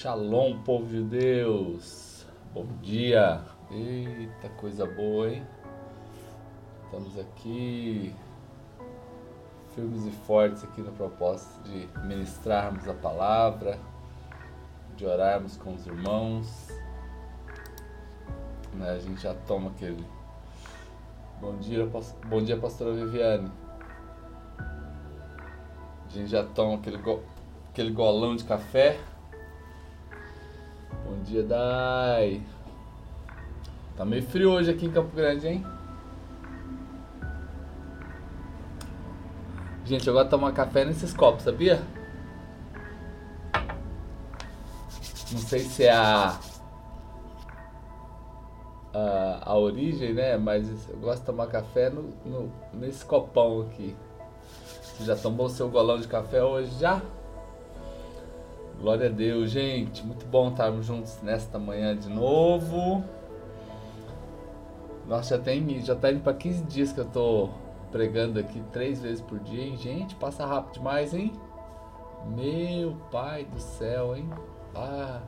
Shalom, povo de Deus. Bom dia. Eita, coisa boa, hein? Estamos aqui firmes e fortes aqui no propósito de ministrarmos a palavra, de orarmos com os irmãos. Né, a gente já toma aquele Bom dia, bom dia, pastora Viviane. A gente já toma aquele, go, aquele golão de café. Dia, Dai. Tá meio frio hoje aqui em Campo Grande, hein? Gente, eu gosto de tomar café nesses copos, sabia? Não sei se é a, a, a origem, né? Mas eu gosto de tomar café no, no, nesse copão aqui. Você já tomou seu golão de café hoje já? Glória a Deus, gente. Muito bom estarmos juntos nesta manhã de novo. Nossa, já tem já tá indo para 15 dias que eu tô pregando aqui três vezes por dia, hein? Gente, passa rápido demais, hein? Meu pai do céu, hein? Ah,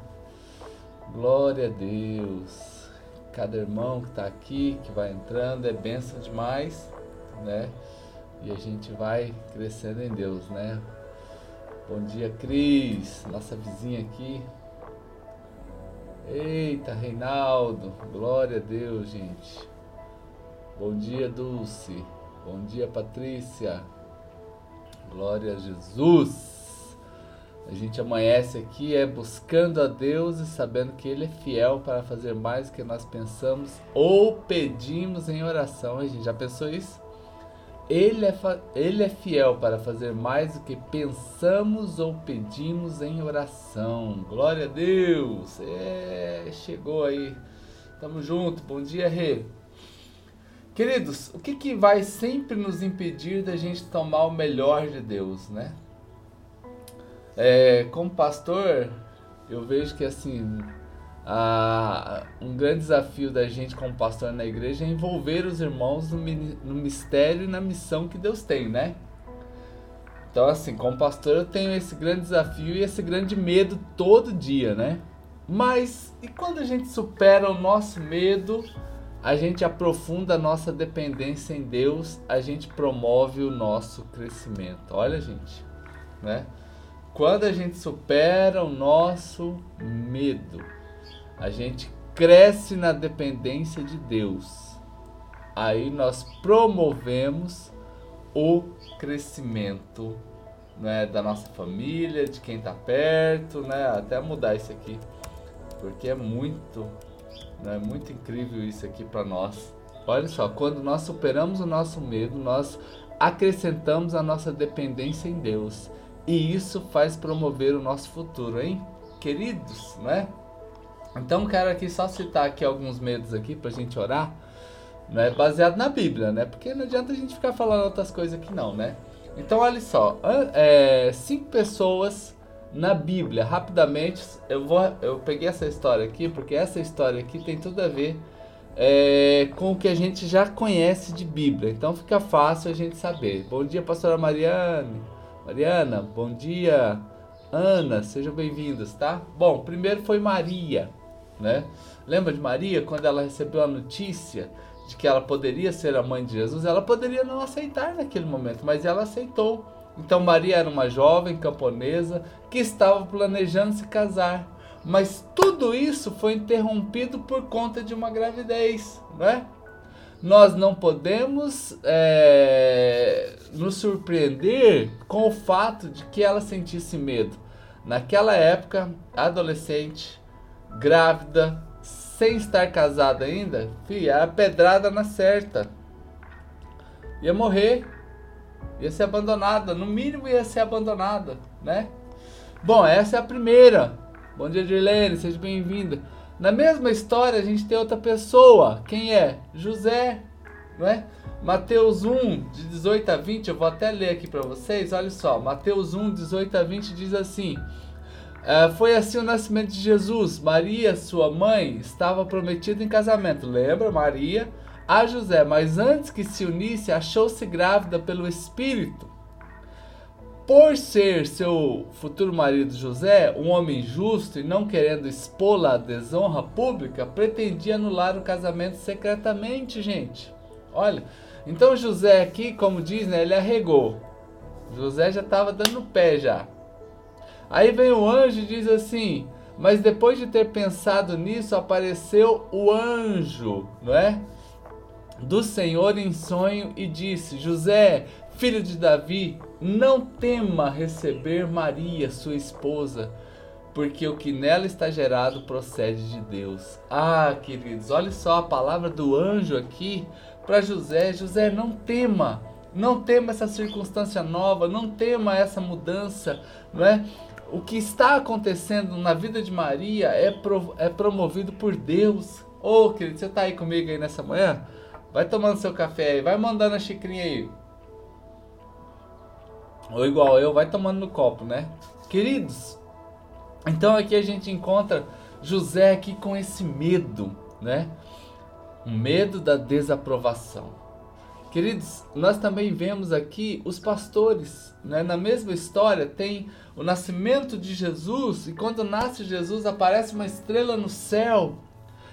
glória a Deus. Cada irmão que está aqui, que vai entrando, é benção demais, né? E a gente vai crescendo em Deus, né? Bom dia, Cris, nossa vizinha aqui. Eita, Reinaldo, glória a Deus, gente. Bom dia, Dulce. Bom dia, Patrícia. Glória a Jesus. A gente amanhece aqui é buscando a Deus e sabendo que Ele é fiel para fazer mais do que nós pensamos ou pedimos em oração. A gente já pensou isso? Ele é, ele é fiel para fazer mais do que pensamos ou pedimos em oração. Glória a Deus! É, chegou aí. Tamo junto. Bom dia, Rê. Queridos, o que, que vai sempre nos impedir da gente tomar o melhor de Deus, né? É, como pastor, eu vejo que assim ah, um grande desafio da gente como pastor na igreja é envolver os irmãos no, no mistério e na missão que Deus tem, né? Então, assim, como pastor, eu tenho esse grande desafio e esse grande medo todo dia, né? Mas e quando a gente supera o nosso medo, a gente aprofunda a nossa dependência em Deus, a gente promove o nosso crescimento. Olha, gente, né? Quando a gente supera o nosso medo, a gente cresce na dependência de Deus. Aí nós promovemos o crescimento né, da nossa família, de quem está perto, né? Até mudar isso aqui, porque é muito, né, muito incrível isso aqui para nós. Olha só, quando nós superamos o nosso medo, nós acrescentamos a nossa dependência em Deus. E isso faz promover o nosso futuro, hein? Queridos, né? Então quero aqui só citar aqui alguns medos aqui pra gente orar, né? Baseado na Bíblia, né? Porque não adianta a gente ficar falando outras coisas aqui não, né? Então olha só, é, cinco pessoas na Bíblia, rapidamente, eu vou, eu peguei essa história aqui porque essa história aqui tem tudo a ver é, com o que a gente já conhece de Bíblia. Então fica fácil a gente saber. Bom dia, pastora Mariane. Mariana, bom dia. Ana, sejam bem-vindos, tá? Bom, primeiro foi Maria né? Lembra de Maria quando ela recebeu a notícia de que ela poderia ser a mãe de Jesus? Ela poderia não aceitar naquele momento, mas ela aceitou. Então Maria era uma jovem camponesa que estava planejando se casar, mas tudo isso foi interrompido por conta de uma gravidez, né? Nós não podemos é, nos surpreender com o fato de que ela sentisse medo. Naquela época, adolescente, grávida, sem estar casada ainda, filha, a pedrada na certa. Ia morrer, ia ser abandonada, no mínimo ia ser abandonada, né? Bom, essa é a primeira. Bom dia, Dirlene, seja bem-vinda. Na mesma história, a gente tem outra pessoa. Quem é? José, não é? Mateus 1, de 18 a 20, eu vou até ler aqui para vocês. Olha só, Mateus 1, 18 a 20 diz assim: é, foi assim o nascimento de Jesus. Maria, sua mãe, estava prometida em casamento. Lembra, Maria? A José, mas antes que se unisse, achou-se grávida pelo Espírito. por ser seu futuro marido José um homem justo e não querendo expô-la à desonra pública, pretendia anular o casamento secretamente, gente. Olha, então José aqui, como diz, né, ele arregou. José já estava dando pé já. Aí vem o anjo e diz assim: Mas depois de ter pensado nisso, apareceu o anjo, não é? Do Senhor em sonho e disse: José, filho de Davi, não tema receber Maria, sua esposa, porque o que nela está gerado procede de Deus. Ah, queridos, olha só a palavra do anjo aqui para José: José, não tema. Não tema essa circunstância nova, não tema essa mudança, não é? O que está acontecendo na vida de Maria é, pro, é promovido por Deus. Ô, oh, querido, você está aí comigo aí nessa manhã? Vai tomando seu café aí, vai mandando a xicrinha aí. Ou igual eu, vai tomando no copo, né? Queridos, então aqui a gente encontra José aqui com esse medo, né? Um medo da desaprovação. Queridos, nós também vemos aqui os pastores, né? Na mesma história tem o nascimento de Jesus e quando nasce Jesus aparece uma estrela no céu.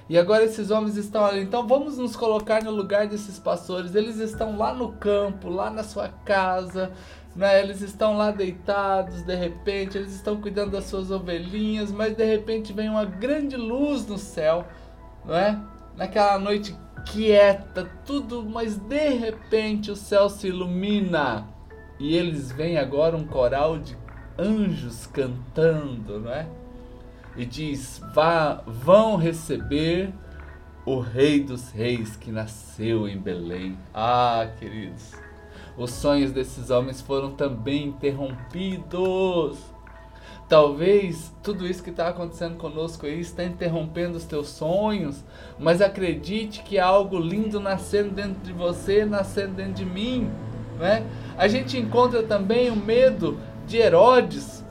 E agora esses homens estão ali. Então vamos nos colocar no lugar desses pastores. Eles estão lá no campo, lá na sua casa, né? Eles estão lá deitados, de repente, eles estão cuidando das suas ovelhinhas, mas de repente vem uma grande luz no céu, não é? Naquela noite quieta, tudo, mas de repente o céu se ilumina e eles veem agora um coral de anjos cantando, não é? E diz: Vá, vão receber o Rei dos Reis que nasceu em Belém. Ah, queridos, os sonhos desses homens foram também interrompidos. Talvez tudo isso que está acontecendo conosco aí está interrompendo os teus sonhos, mas acredite que há algo lindo nascendo dentro de você, nascendo dentro de mim. Né? A gente encontra também o medo de Herodes.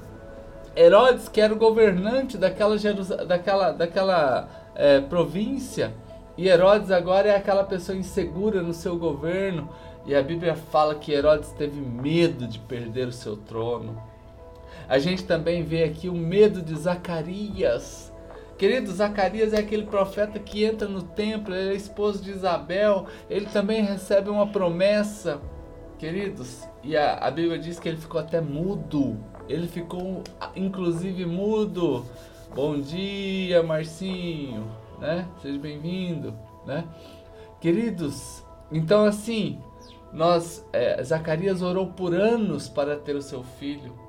Herodes, que era o governante daquela, daquela, daquela é, província, e Herodes agora é aquela pessoa insegura no seu governo, e a Bíblia fala que Herodes teve medo de perder o seu trono. A gente também vê aqui o medo de Zacarias. Querido, Zacarias é aquele profeta que entra no templo, ele é esposo de Isabel, ele também recebe uma promessa. Queridos, e a, a Bíblia diz que ele ficou até mudo. Ele ficou, inclusive, mudo. Bom dia, Marcinho, né? Seja bem-vindo, né? Queridos, então assim, nós, é, Zacarias orou por anos para ter o seu filho.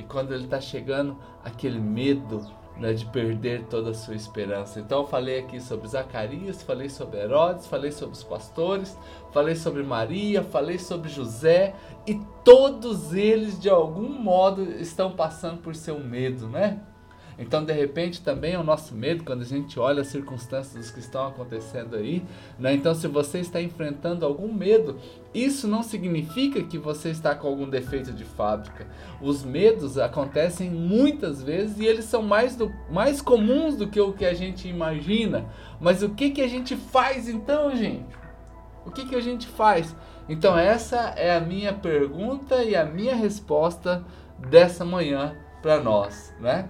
E quando ele está chegando, aquele medo né, de perder toda a sua esperança. Então eu falei aqui sobre Zacarias, falei sobre Herodes, falei sobre os pastores, falei sobre Maria, falei sobre José e todos eles de algum modo estão passando por seu medo, né? Então, de repente, também é o nosso medo quando a gente olha as circunstâncias que estão acontecendo aí. Né? Então, se você está enfrentando algum medo, isso não significa que você está com algum defeito de fábrica. Os medos acontecem muitas vezes e eles são mais, do, mais comuns do que o que a gente imagina. Mas o que, que a gente faz então, gente? O que, que a gente faz? Então, essa é a minha pergunta e a minha resposta dessa manhã para nós, né?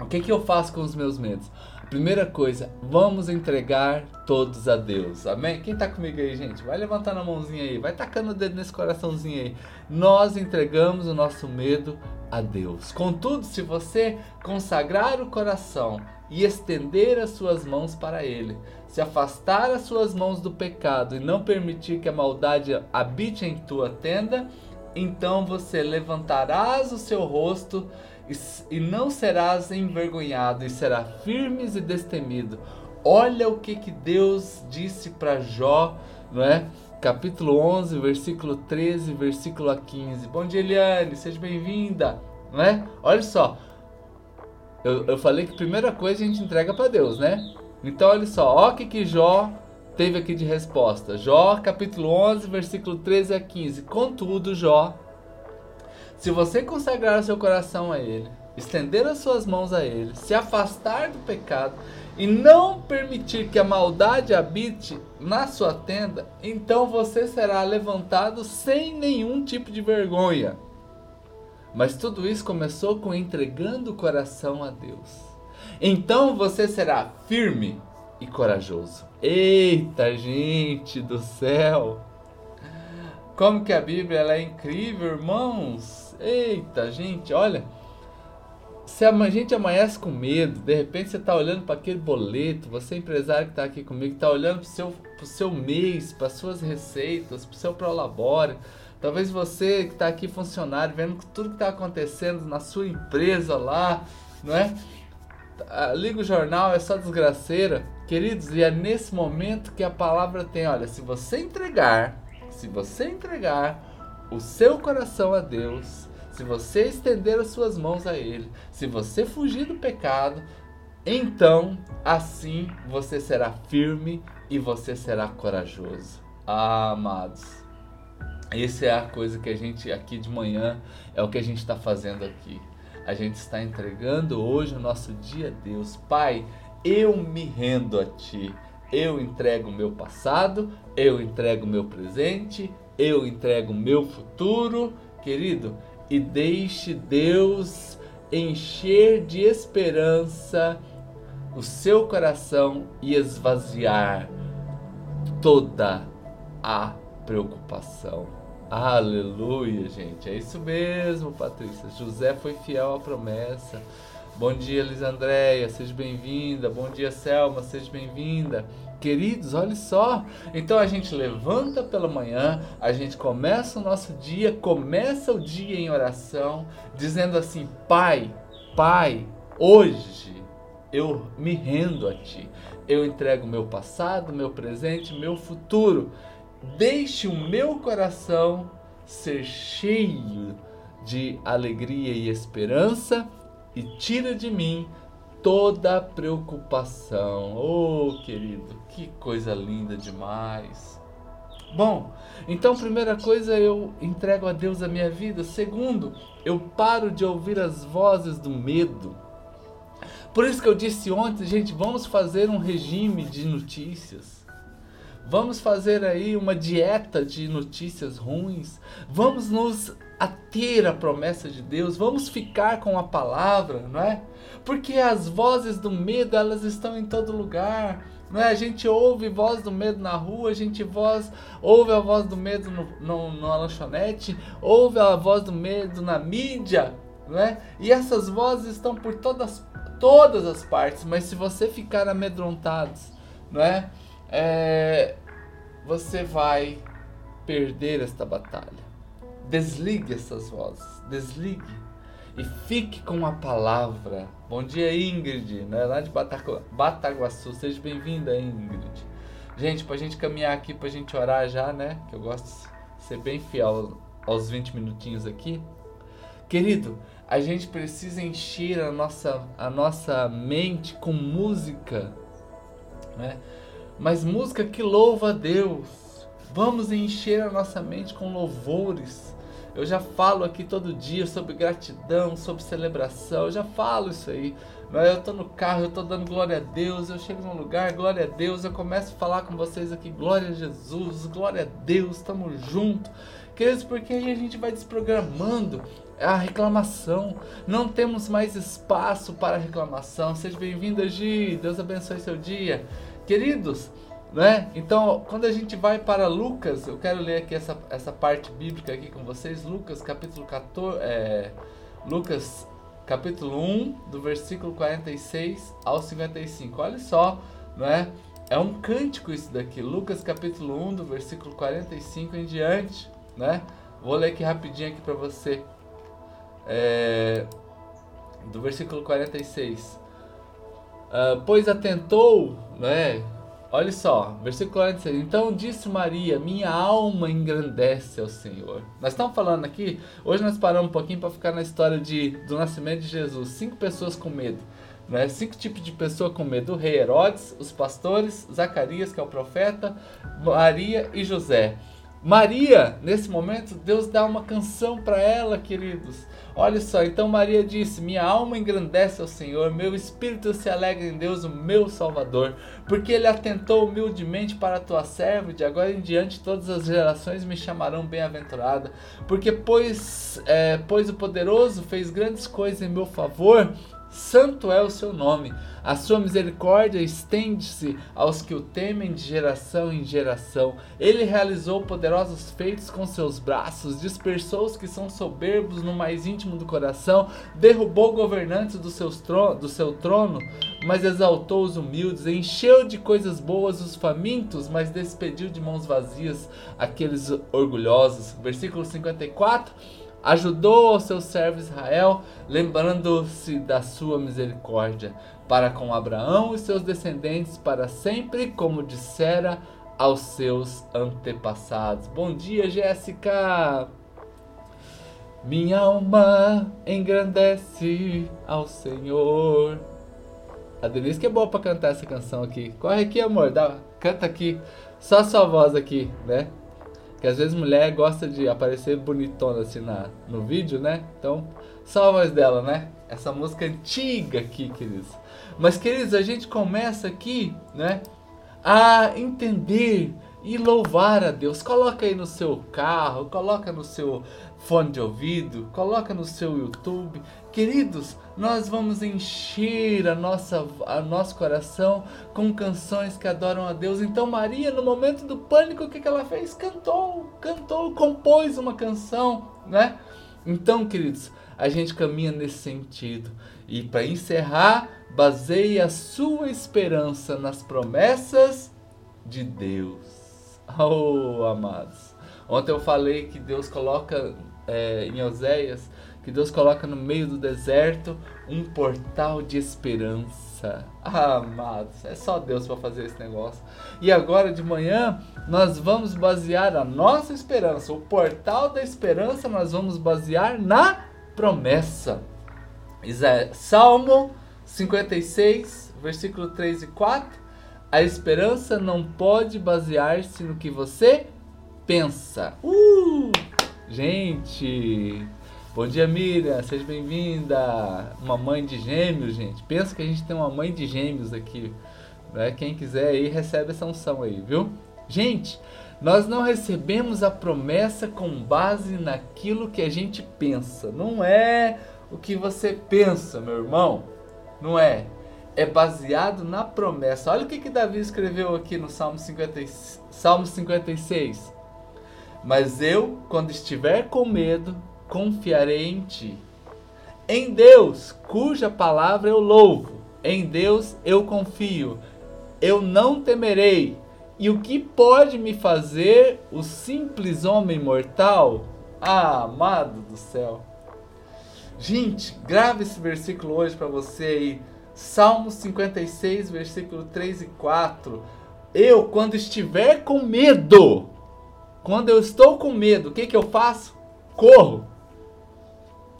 O que, que eu faço com os meus medos? Primeira coisa, vamos entregar todos a Deus. Amém? Quem está comigo aí, gente? Vai levantando a mãozinha aí, vai tacando o dedo nesse coraçãozinho aí. Nós entregamos o nosso medo a Deus. Contudo, se você consagrar o coração e estender as suas mãos para Ele, se afastar as suas mãos do pecado e não permitir que a maldade habite em tua tenda, então você levantarás o seu rosto e não serás envergonhado, e será firmes e destemido. Olha o que, que Deus disse para Jó, não é? Capítulo 11, versículo 13, versículo 15. Bom dia, Eliane, seja bem-vinda, não é? Olha só, eu, eu falei que a primeira coisa a gente entrega para Deus, né? Então, olha só, olha o que, que Jó teve aqui de resposta. Jó, capítulo 11, versículo 13 a 15. Contudo, Jó se você consagrar seu coração a Ele, estender as suas mãos a Ele, se afastar do pecado e não permitir que a maldade habite na sua tenda, então você será levantado sem nenhum tipo de vergonha. Mas tudo isso começou com entregando o coração a Deus. Então você será firme e corajoso. Eita, gente do céu! Como que a Bíblia é incrível, irmãos! Eita, gente, olha. Se a gente amanhece com medo, de repente você está olhando para aquele boleto, você empresário que está aqui comigo, está olhando para o seu, seu mês, para suas receitas, para o seu prolabore. Talvez você que está aqui funcionário, vendo tudo que está acontecendo na sua empresa lá, não é? Ah, liga o jornal, é só desgraceira. Queridos, e é nesse momento que a palavra tem, olha, se você entregar, se você entregar o seu coração a Deus, se você estender as suas mãos a Ele, se você fugir do pecado, então assim você será firme e você será corajoso. Ah, amados, essa é a coisa que a gente aqui de manhã é o que a gente está fazendo aqui. A gente está entregando hoje o nosso dia a Deus. Pai, eu me rendo a Ti. Eu entrego o meu passado, eu entrego o meu presente, eu entrego o meu futuro, querido, e deixe Deus encher de esperança o seu coração e esvaziar toda a preocupação. Aleluia, gente. É isso mesmo, Patrícia. José foi fiel à promessa. Bom dia, Lisandréia, seja bem-vinda. Bom dia, Selma, seja bem-vinda. Queridos, olha só. Então a gente levanta pela manhã, a gente começa o nosso dia, começa o dia em oração, dizendo assim: Pai, Pai, hoje eu me rendo a Ti. Eu entrego meu passado, meu presente, meu futuro. Deixe o meu coração ser cheio de alegria e esperança e tira de mim toda preocupação. Oh, querido, que coisa linda demais. Bom, então primeira coisa eu entrego a Deus a minha vida. Segundo, eu paro de ouvir as vozes do medo. Por isso que eu disse ontem, gente, vamos fazer um regime de notícias. Vamos fazer aí uma dieta de notícias ruins. Vamos nos a ter a promessa de Deus, vamos ficar com a palavra, não é? Porque as vozes do medo, elas estão em todo lugar. Não é? A gente ouve voz do medo na rua, a gente voz, ouve a voz do medo no, no, na lanchonete, ouve a voz do medo na mídia, não é? E essas vozes estão por todas, todas as partes, mas se você ficar amedrontado, não é? é você vai perder esta batalha. Desligue essas vozes, desligue e fique com a palavra. Bom dia, Ingrid, né? lá de Batagu Bataguaçu. Seja bem-vinda, Ingrid. Gente, pra gente caminhar aqui, pra gente orar já, né? Que eu gosto de ser bem fiel aos 20 minutinhos aqui. Querido, a gente precisa encher a nossa, a nossa mente com música, né? Mas música que louva a Deus. Vamos encher a nossa mente com louvores eu já falo aqui todo dia sobre gratidão, sobre celebração, eu já falo isso aí. Eu tô no carro, eu tô dando glória a Deus, eu chego num lugar, glória a Deus, eu começo a falar com vocês aqui, glória a Jesus, glória a Deus, estamos juntos. Queridos, porque aí a gente vai desprogramando a reclamação. Não temos mais espaço para reclamação. Seja bem-vinda, Gi. Deus abençoe seu dia. Queridos, né? Então, quando a gente vai para Lucas, eu quero ler aqui essa, essa parte bíblica aqui com vocês, Lucas capítulo 14, é, Lucas capítulo 1, do versículo 46 ao 55. Olha só, não é? É um cântico isso daqui, Lucas capítulo 1, do versículo 45 em diante, né? Vou ler aqui rapidinho aqui para você. É, do versículo 46. Uh, ah, pois atentou, né? Olha só, versículo 46. Então disse Maria: Minha alma engrandece ao Senhor. Nós estamos falando aqui, hoje nós paramos um pouquinho para ficar na história de, do nascimento de Jesus. Cinco pessoas com medo. Né? Cinco tipos de pessoa com medo: o rei Herodes, os pastores, Zacarias, que é o profeta, Maria e José. Maria, nesse momento, Deus dá uma canção para ela, queridos. Olha só, então Maria disse: Minha alma engrandece ao Senhor, meu espírito se alegra em Deus, o meu Salvador, porque ele atentou humildemente para a tua serva, de agora em diante todas as gerações me chamarão bem-aventurada, porque pois, é, pois o poderoso fez grandes coisas em meu favor, Santo é o seu nome. A sua misericórdia estende-se aos que o temem de geração em geração. Ele realizou poderosos feitos com seus braços, dispersou os que são soberbos no mais íntimo do coração, derrubou governantes do, seus do seu trono, mas exaltou os humildes, encheu de coisas boas os famintos, mas despediu de mãos vazias aqueles orgulhosos. Versículo 54 ajudou ao seu servo Israel, lembrando-se da sua misericórdia, para com Abraão e seus descendentes para sempre, como dissera aos seus antepassados. Bom dia, Jéssica! Minha alma engrandece ao Senhor. A Denise que é boa para cantar essa canção aqui. Corre aqui, amor, dá, canta aqui. Só sua voz aqui, né? Que às vezes mulher gosta de aparecer bonitona assim na, no vídeo, né? Então, só a voz dela, né? Essa música antiga aqui, queridos. Mas, queridos, a gente começa aqui, né? A entender e louvar a Deus. Coloca aí no seu carro, coloca no seu fone de ouvido, coloca no seu YouTube. Queridos, nós vamos encher a nossa, a nosso coração com canções que adoram a Deus. Então Maria, no momento do pânico, o que, que ela fez? Cantou, cantou, compôs uma canção, né? Então, queridos, a gente caminha nesse sentido. E para encerrar, baseie a sua esperança nas promessas de Deus. Oh, amados. Ontem eu falei que Deus coloca é, em Oséias que Deus coloca no meio do deserto um portal de esperança. Ah, amados, é só Deus para fazer esse negócio. E agora de manhã nós vamos basear a nossa esperança, o portal da esperança, nós vamos basear na promessa. Salmo 56, versículo 3 e 4. A esperança não pode basear-se no que você pensa. Uh! Gente, bom dia Miriam, seja bem-vinda. Uma mãe de gêmeos, gente. Pensa que a gente tem uma mãe de gêmeos aqui. Né? Quem quiser aí recebe essa unção aí, viu? Gente, nós não recebemos a promessa com base naquilo que a gente pensa. Não é o que você pensa, meu irmão. Não é é baseado na promessa. Olha o que, que Davi escreveu aqui no Salmo, 50, Salmo 56. Mas eu, quando estiver com medo, confiarei em ti. Em Deus, cuja palavra eu louvo, em Deus eu confio. Eu não temerei. E o que pode me fazer o simples homem mortal? Ah, amado do céu. Gente, grave esse versículo hoje para você aí Salmo 56, versículo 3 e 4. Eu, quando estiver com medo, quando eu estou com medo, o que, que eu faço? Corro.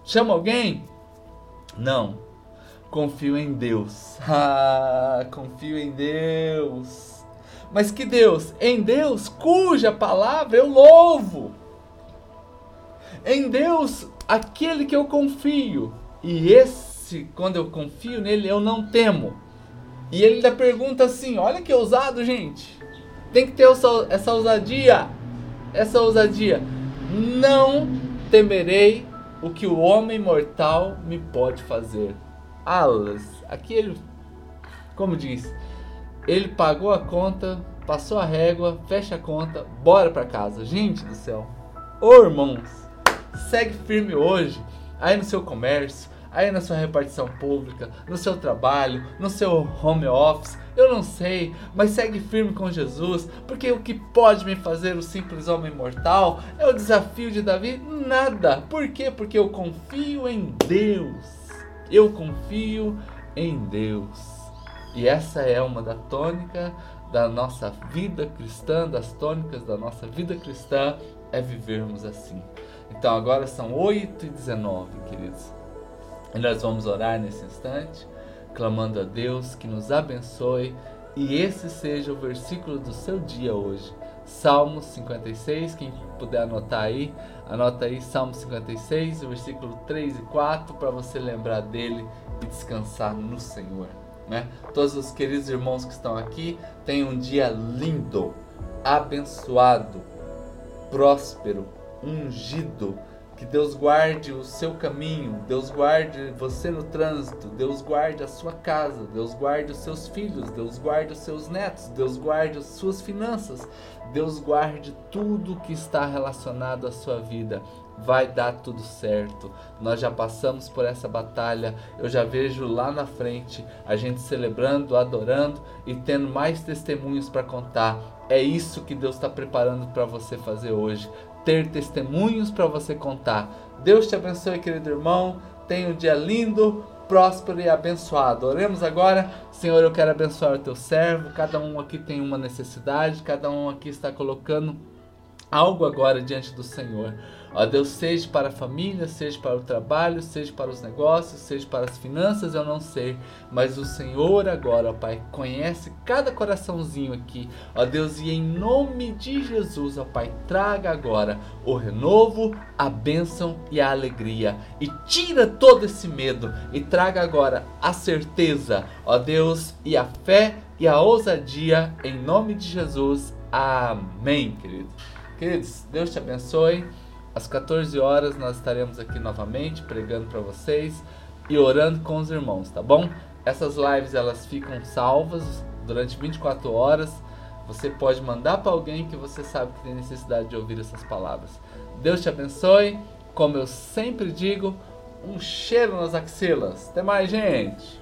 Chama alguém? Não. Confio em Deus. Ah, confio em Deus. Mas que Deus? Em Deus, cuja palavra eu louvo. Em Deus, aquele que eu confio. E esse se quando eu confio nele, eu não temo. E ele ainda pergunta assim: olha que ousado, gente. Tem que ter essa ousadia. Essa ousadia. Não temerei o que o homem mortal me pode fazer. Alas, aqui ele, como diz, ele pagou a conta, passou a régua, fecha a conta, bora para casa. Gente do céu. Ô irmãos, segue firme hoje aí no seu comércio, aí na sua repartição pública, no seu trabalho, no seu home office, eu não sei, mas segue firme com Jesus, porque o que pode me fazer o simples homem mortal é o desafio de Davi? Nada. Por quê? Porque eu confio em Deus. Eu confio em Deus. E essa é uma da tônica da nossa vida cristã, das tônicas da nossa vida cristã, é vivermos assim. Então agora são 8 e 19, queridos. E nós vamos orar nesse instante, clamando a Deus que nos abençoe e esse seja o versículo do seu dia hoje. Salmos 56, quem puder anotar aí, anota aí Salmo 56, versículo 3 e 4, para você lembrar dele e descansar no Senhor. Né? Todos os queridos irmãos que estão aqui, tenham um dia lindo, abençoado, próspero, ungido que Deus guarde o seu caminho, Deus guarde você no trânsito, Deus guarde a sua casa, Deus guarde os seus filhos, Deus guarde os seus netos, Deus guarde as suas finanças, Deus guarde tudo que está relacionado à sua vida. Vai dar tudo certo. Nós já passamos por essa batalha. Eu já vejo lá na frente a gente celebrando, adorando e tendo mais testemunhos para contar. É isso que Deus está preparando para você fazer hoje ter testemunhos para você contar. Deus te abençoe, querido irmão. Tenha um dia lindo, próspero e abençoado. Oremos agora. Senhor, eu quero abençoar o teu servo. Cada um aqui tem uma necessidade, cada um aqui está colocando algo agora diante do Senhor. Ó Deus, seja para a família, seja para o trabalho, seja para os negócios, seja para as finanças, eu não sei. Mas o Senhor agora, ó Pai, conhece cada coraçãozinho aqui. Ó Deus, e em nome de Jesus, ó Pai, traga agora o renovo, a bênção e a alegria. E tira todo esse medo e traga agora a certeza, ó Deus, e a fé e a ousadia em nome de Jesus. Amém, querido. Queridos, Deus te abençoe. Às 14 horas nós estaremos aqui novamente pregando para vocês e orando com os irmãos, tá bom? Essas lives elas ficam salvas durante 24 horas. Você pode mandar para alguém que você sabe que tem necessidade de ouvir essas palavras. Deus te abençoe. Como eu sempre digo, um cheiro nas axilas. Até mais, gente!